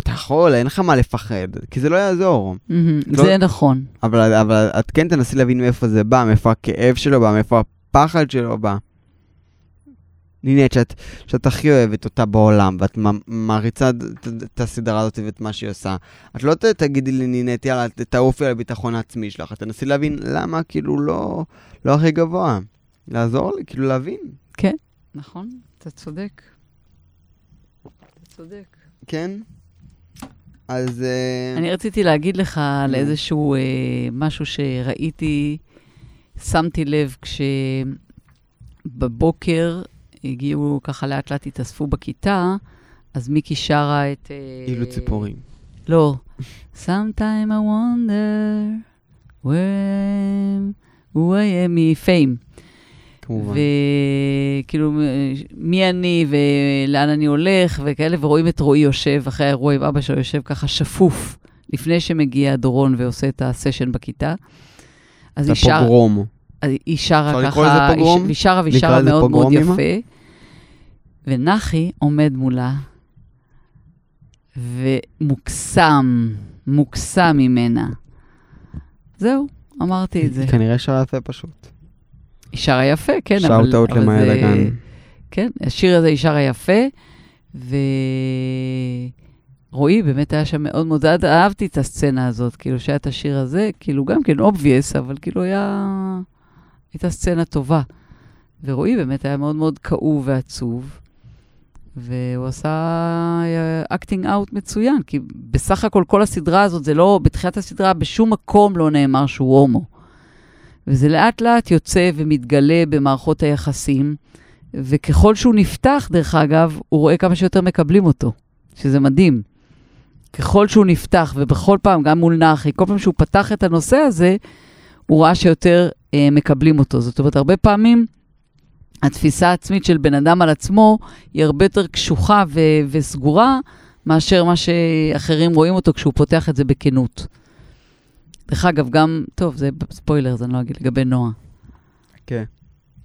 אתה יכול, אין לך מה לפחד, כי זה לא יעזור. מהמם, לא- זה נכון. אבל, אבל את כן תנסי להבין מאיפה זה בא, מאיפה הכאב שלו בא, מאיפה הפחד שלו בא. נינט, שאת, שאת הכי אוהבת אותה בעולם, ואת מעריצה את- הסדרה הזאת ואת מה שהיא עושה. את לא ת- תגידי לנינט, יאללה, ת- תעופי על הביטחון העצמי שלך, את תנסי להבין למה, כאילו, לא, לא הכי גבוה. לעזור לי, כאילו, להבין. נכון, אתה צודק. אתה צודק. כן? אז... אה, אני רציתי להגיד לך על. איזשהו אה, משהו שראיתי, שמתי לב כשבבוקר הגיעו, ככה לאט לאט התאספו בכיתה, אז מיקי שרה את... אה, אילו ציפורים. לא. Sometime I wonder where who I am מפיים. כמובן. וכאילו, מי אני ולאן אני הולך וכאלה, ורואים את רועי יושב אחרי האירוע עם אבא שלו, יושב ככה שפוף, לפני שמגיע דורון ועושה את הסשן בכיתה. אז היא שרה, פוגרום. אז היא שרה אפשר ככה, לקרוא לזה פוגרום? היא שרה והיא שרה מאוד מאוד? יפה. ונחי עומד מולה, ומוקסם, מוקסם ממנה. זהו, אמרתי את זה. כנראה שרה יפה פשוט. היא שרה יפה, כן. shout out זה- דגן. כן, השיר הזה היא שרה יפה, ורועי באמת היה שם מאוד מאוד, עד- אהבתי את הסצנה הזאת, כאילו שהיה את השיר הזה, כאילו גם כן obvious, אבל כאילו היה... הייתה סצנה טובה. ורועי באמת היה מאוד מאוד כאוב ועצוב, והוא עשה acting out מצוין, כי בסך הכל כל הסדרה הזאת, זה לא, בתחילת הסדרה בשום מקום לא נאמר שהוא הומו. וזה לאט לאט יוצא ומתגלה במערכות היחסים, וככל שהוא נפתח, דרך אגב, הוא רואה כמה שיותר מקבלים אותו, שזה מדהים. ככל שהוא נפתח, ובכל פעם, גם מול נחי, כל פעם שהוא פתח את הנושא הזה, הוא ראה שיותר אה, מקבלים אותו. זאת אומרת, הרבה פעמים התפיסה העצמית של בן אדם על עצמו היא הרבה יותר קשוחה ו- וסגורה מאשר מה שאחרים רואים אותו כשהוא פותח את זה בכנות. דרך אגב, גם, טוב, זה ספוילר, אז אני לא אגיד, לגבי נועה. כן.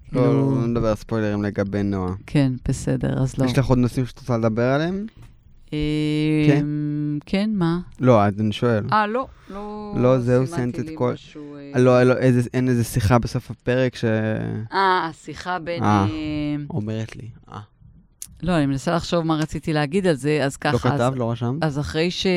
כאילו- לא לא נדבר ספוילרים לגבי נועה. כן, בסדר, אז לא. יש לך עוד נושאים שאת רוצה לדבר עליהם? כן? כן, מה? לא, אז אני שואל. אה, לא, לא... לא, זהו, סיימת את כל- אה, לא, לא, אין איזה שיחה בסוף הפרק אה, השיחה בין... אה. אה, שאומרת לי. אה. לא, אני מנסה לחשוב מה רציתי להגיד על זה, אז ככה... לא כתב, לא רשם? אז אחרי ש...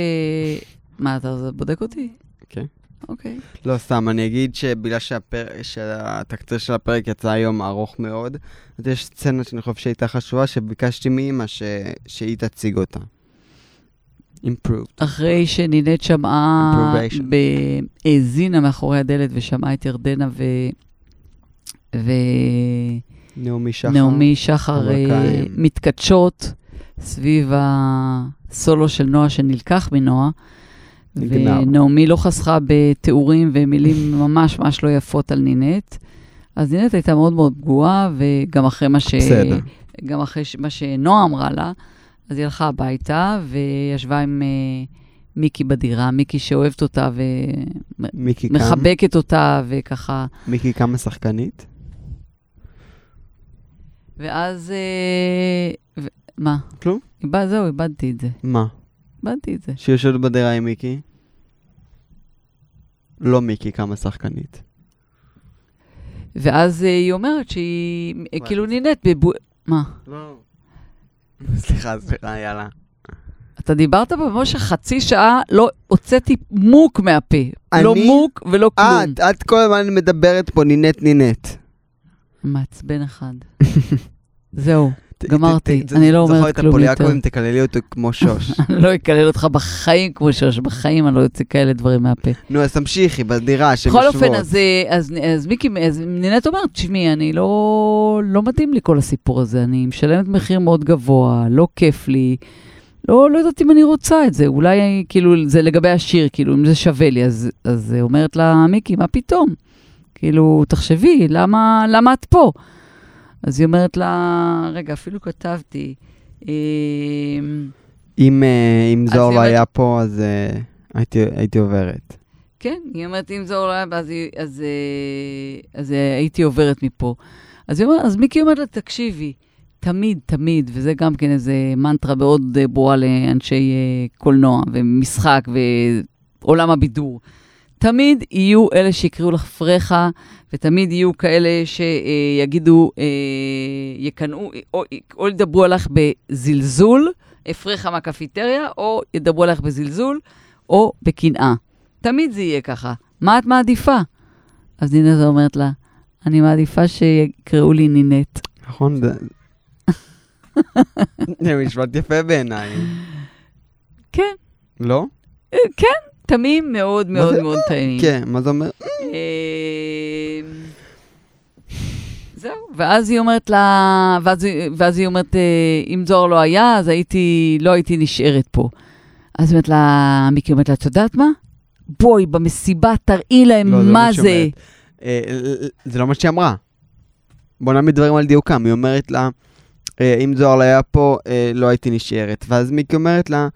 מה, אתה בודק אותי? כן. אוקיי. לא, סתם, אני אגיד שבגלל שהפר- שהתקציר של הפרק יצא היום ארוך מאוד, אז יש סצנה שאני חושב שהייתה חשובה, שביקשתי מאמא ש- שהיא תציג אותה. improved. אחרי שנינט שמעה, האזינה מאחורי הדלת ושמעה את ירדנה ו... נעמי שחר. ונעמי שחר אה. מתכתשות סביב הסולו של נועה שנלקח מנועה. ונעמי לא חסכה בתיאורים ומילים ממש ממש לא יפות על נינט. אז נינט הייתה מאוד מאוד פגועה, וגם אחרי מה ש... בסדר. גם אחרי ש... מה שנועה אמרה לה, אז היא הלכה הביתה וישבה עם uh, מיקי בדירה, מיקי שאוהבת אותה. ומחבקת אותה, וככה... מיקי קם השחקנית? ואז... Uh, ו... מה? כלום? איבד, זהו, איבדתי את זה. מה? איבדתי את זה. שהיא יושבת בדירה עם מיקי? לא מיקי קם השחקנית. ואז uh, היא אומרת שהיא, וואי. כאילו נינט בבו... מה? לא. סליחה, סליחה, יאללה. אתה דיברת במשך חצי שעה, לא הוצאתי מוק מהפה. לא אני? מוק ולא כלום. את, את כל הזמן מדברת פה נינט נינט. מעצבן אחד. זהו, גמרתי, אני לא זוכר אומרת את כלום יותר. הפוליאקורים, תקללי אותו כמו שוש. אני לא אקלל אותך בחיים כמו שוש, בחיים אני לא יוצא כאלה דברים מהפה. נו, אז תמשיכי, בדירה, שהן בכל. אופן, אז, אה, אז, מיקי, אז נינט אומרת, תשמעי, אני לא, לא מתאים לי כל הסיפור הזה, אני משלמת מחיר מאוד גבוה, לא כיף לי, לא, לא יודעת אם אני רוצה את זה, אולי כאילו, זה לגבי השיר, כאילו, אם זה שווה לי, אז, אז אומרת לה, מיקי, מה פתאום? כאילו, תחשבי, למה, למה את פה? אז היא אומרת לה, רגע, אפילו כתבתי, אה, אם אה, אם אז זוהר לא היה פה, אז אה, הייתי- הייתי עוברת. כן, היא אומרת, אם זוהר לא היה, אז, היא- אז, אה, אז אה, הייתי עוברת מפה. אז, היא אומרת, אז מיקי אומרת לה, תקשיבי, תמיד, תמיד, וזה גם כן איזה מנטרה מאוד ברורה לאנשי קולנוע ומשחק ועולם הבידור. תמיד יהיו אלה שיקראו לך פרחה, ותמיד יהיו כאלה שיגידו, אה, יקנאו, או, או ידברו עליך בזלזול, הפרחה מהקפיטריה, או ידברו עליך בזלזול, או בקנאה. תמיד זה יהיה ככה. מה את מעדיפה? אז נינט אומרת לה, אני מעדיפה שיקראו לי נינט. נכון? זה- זה משפט יפה בעיניי. כן, לא? אה, כן, תמים מאוד מה מאוד זה? מאוד תמים. כן, מה זה אומר? אה, זהו, ואז היא אומרת לה, ואז, ואז היא אומרת, אה, אם זוהר לא היה, אז הייתי, לא הייתי נשארת פה. אז היא אומרת לה, מיקי אומרת לה, את יודעת מה? בואי, במסיבה תראי להם לא, מה שהיא זה. אומרת. אה, זה לא מה שהיא אמרה. בוא נעמיד דברים על דיוקם. היא אומרת לה, אה, אם זוהר לא היה פה, אה, לא הייתי נשארת. ואז מיקי אומרת לה,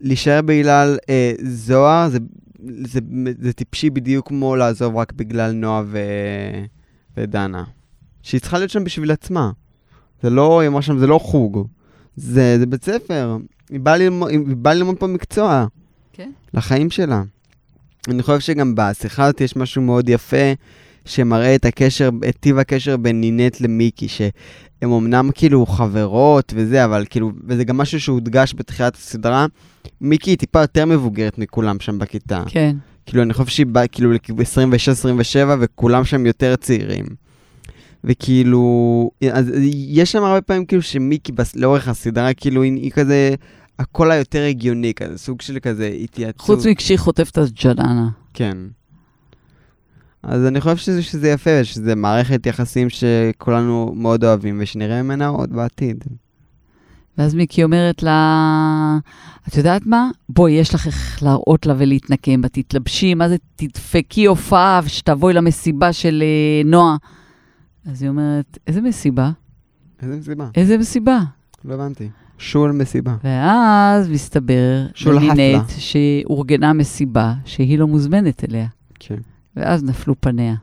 להישאר בגלל אה, זוהר, זה, זה, זה טיפשי בדיוק כמו לעזוב רק בגלל נועה ו... ודנה. שהיא צריכה להיות שם בשביל עצמה. זה לא, היא אמרה שם, זה לא חוג. זה, זה בית ספר. היא באה ללמוד, היא באה ללמוד פה מקצוע. כן. לחיים שלה. אני חושב שגם בשיחה הזאת יש משהו מאוד יפה, שמראה את הקשר, את טיב הקשר בין נינט למיקי, שהם אמנם כאילו חברות וזה, אבל כאילו, וזה גם משהו שהודגש בתחילת הסדרה, מיקי היא טיפה יותר מבוגרת מכולם שם בכיתה. כן. כאילו, אני חושב שהיא באה כאילו ב-26-27, וכולם שם יותר צעירים. וכאילו, אז יש שם הרבה פעמים כאילו שמיקי בס- לאורך הסדרה, כאילו, היא, היא כזה, הקול היותר הגיוני, כזה, סוג של כזה התייעצות. חוץ מכשהיא חוטפת את הג'ננה. כן. אז אני חושב שזה, שזה יפה, ושזה מערכת יחסים שכולנו מאוד אוהבים, ושנראה ממנה עוד בעתיד. ואז מיקי אומרת לה, את יודעת מה? בואי, יש לך איך להראות לה ולהתנקם בה, תתלבשי, מה זה, תדפקי הופעה ושתבואי למסיבה של אה, נועה. אז היא אומרת, איזה מסיבה? איזה מסיבה? איזה מסיבה? לא הבנתי. שול מסיבה. ואז מסתבר שול חפלה. שאורגנה מסיבה שהיא לא מוזמנת אליה. כן. ואז נפלו פניה.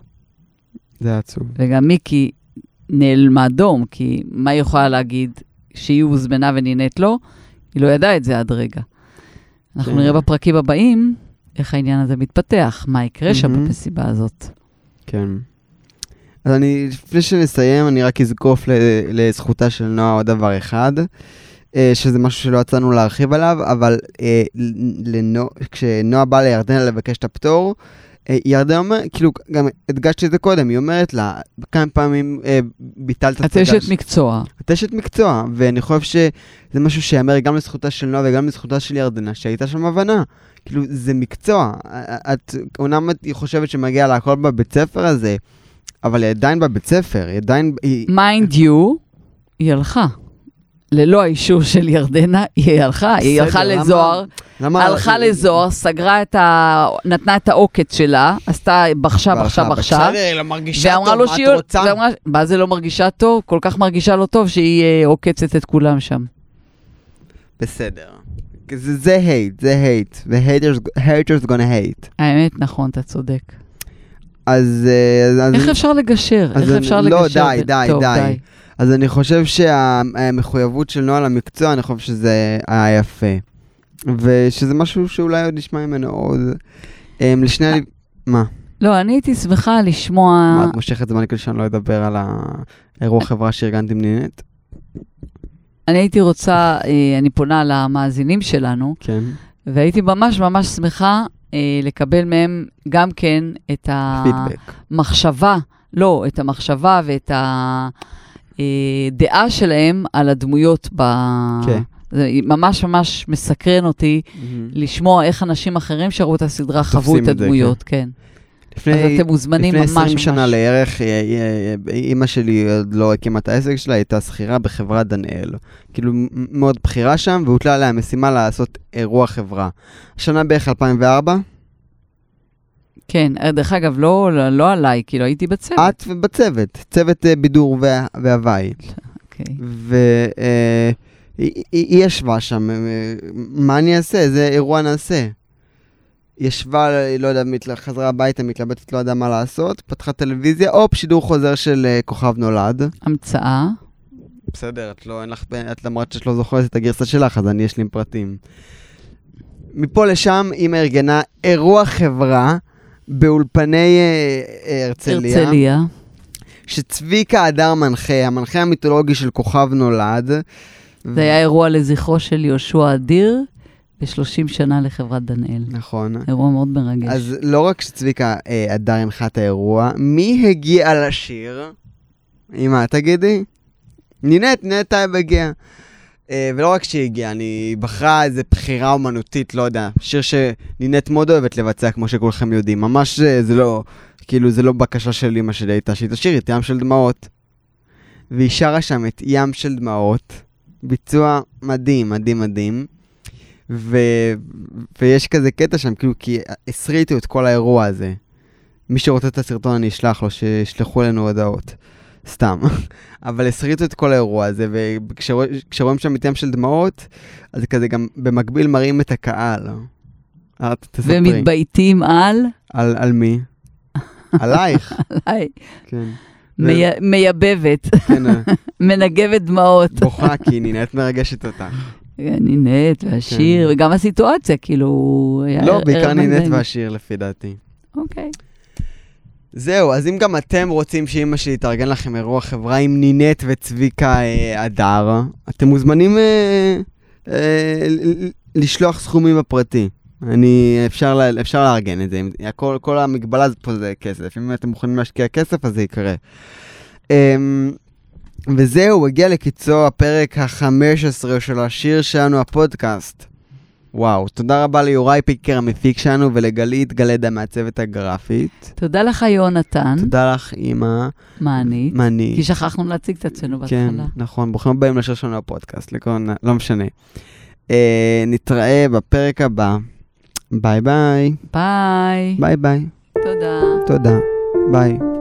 זה עצוב. וגם מיקי נעלמה דום, כי מה היא יכולה להגיד? שהיא הוזמנה ונינט לא? היא לא ידעה את זה עד רגע. אנחנו כן. נראה בפרקים הבאים איך העניין הזה מתפתח, מה יקרה שם. במסיבה הזאת. כן. אז אני, לפני שנסיים, אני רק אזקוף לזכותה של נועה עוד דבר אחד, אה, שזה משהו שלא יצאנו להרחיב עליו, אבל אה, לנו, כשנועה באה לירדנה לבקש את הפטור, אה, ירדנה אומרת, כאילו, גם הדגשתי את זה קודם, היא אומרת לה, כמה פעמים אה, ביטלת את אשת מקצוע. את אשת מקצוע, ואני חושב שזה משהו שיאמר גם לזכותה של נועה וגם לזכותה של ירדנה, שהייתה שם הבנה. כאילו, זה מקצוע. את, אומנם את חושבת שמגיע לה הכל בבית ספר הזה, אבל היא עדיין בבית ספר, היא עדיין... היא... mind you, היא הלכה. ללא האישור של ירדנה, היא הלכה. היא בסדר, הלכה למה- לזוהר, למה... הלכה לזוהר, סגרה את ה... נתנה את העוקץ שלה, עשתה בחשה, בחשה, בחשה. בסדר, היא לא מרגישה טוב, מה שהיא... את רוצה? ואמרה, מה זה לא מרגישה טוב? כל כך מרגישה לא טוב שהיא אה, עוקצת את כולם שם. בסדר. זה, זה hate, זה hate, ו-haters gonna hate. האמת, נכון, אתה צודק. אז... אה, אז איך אפשר לגשר? איך אני- אפשר לא, לגשר? די, ב- די, טוב, די. אז אני חושב שהמחויבות של נועה למקצוע, אני חושב שזה היה יפה. ושזה משהו שאולי עוד נשמע ממנו עוד. אמ, לשני... ה- מה? לא, אני הייתי שמחה לשמוע... מה, את מושכת זמן כדי שאני לא אדבר על האירוע חברה שארגנתי עם נינט? אני הייתי רוצה, אה, אני פונה למאזינים שלנו, כן. והייתי ממש ממש שמחה אה, לקבל מהם גם כן את פידבק. המחשבה, לא, את המחשבה ואת הדעה שלהם על הדמויות ב... כן. זה ממש ממש מסקרן אותי לשמוע איך אנשים אחרים שראו את הסדרה חוו את את זה, הדמויות, כן. אז לפני... אתם מוזמנים לפני ממש 20 ממש. שנה לערך, אה, אה, אה, אימא שלי עוד לא הקימה את העסק שלה, הייתה שכירה בחברת דנאל. כאילו, מאוד בכירה שם, והוטלה עליה המשימה לעשות אירוע חברה. השנה בערך 2004, כן, אה, דרך אגב, לא, לא, לא עליי, כאילו הייתי בצוות. את בצוות, צוות אה, בידור וה- והוואי. אוקיי. והיא ישבה שם, אה, מה אני אעשה? איזה אירוע נעשה? ישבה, לא יודע, חזרה הביתה, מתלבטת, לא יודע מה לעשות, פתחה טלוויזיה, הופ, שידור חוזר של אה, כוכב נולד. המצאה. בסדר, את לא, אין לך, את למרות שאת לא זוכרת את הגרסה שלך, אז אני אשלים פרטים. מפה לשם, אימא ארגנה אירוע חברה באולפני אה, אה, הרצליה, הרצליה. שצביקה הדר מנחה, המנחה המיתולוגי של כוכב נולד. זה היה אירוע לזכרו של יהושע אדיר, ב-30 שנה לחברת דנאל. נכון. אירוע מאוד מרגש. אז לא רק שצביקה אה, הדר הנחה את האירוע, מי הגיע לשיר? אמא, תגידי? נינט, נינט טייב הגיע. אה, ולא רק שהיא הגיעה, אני בחרה איזה בחירה אומנותית, לא יודע, שיר שנינט מאוד אוהבת לבצע, כמו שכולכם יודעים. ממש אה, זה לא, כאילו, זה לא בקשה של אמא שלי הייתה שהיא תשיר את ים של דמעות. והיא שרה שם את ים של דמעות, ביצוע מדהים, מדהים, מדהים. ו... ויש כזה קטע שם, כאילו, כי הסריטו את כל האירוע הזה. מי שרוצה את הסרטון אני אשלח לו, שישלחו לנו הודעות. סתם. אבל הסריטו את כל האירוע הזה, וכשרואים שם ים של דמעות, אז כזה גם במקביל מראים את הקהל. אה, תספרי. ומתבייתים על... על, על מי? עלייך. עליי. כן. מי- מייבבת, כן, מנגבת דמעות. בוכה כי נינת מרגשת אותך. נינת והשיר, וגם הסיטואציה, כאילו... כן. לא, בעיקר נינת. והשיר לפי דעתי. אוקיי. זהו, אז אם גם אתם רוצים שאימא שלי תארגן לכם אירוע חברה עם נינת וצביקה אה, אתם מוזמנים אה, אה, לשלוח סכומים בפרטי. אני, אפשר, לה- אפשר לארגן את זה. אם- הכל, כל המגבלה פה זה כסף. אם אתם מוכנים להשקיע כסף, אז זה יקרה. אמ, וזהו, הגיע לקיצו הפרק ה-15 של השיר שלנו, הפודקאסט. וואו, תודה רבה ליוראי פיקר המפיק שלנו ולגלית גלדה מהצוות הגרפית. תודה לך, יונתן, תודה לך, אימא. מענית. אני? כי שכחנו להציג את עצמנו כן, בהתחלה. נכון, ברוכים הבאים לשיר שלנו בפודקאסט, לכל... לא משנה. אה, נתראה בפרק הבא. ביי ביי. ביי. ביי ביי. תודה. תודה. ביי.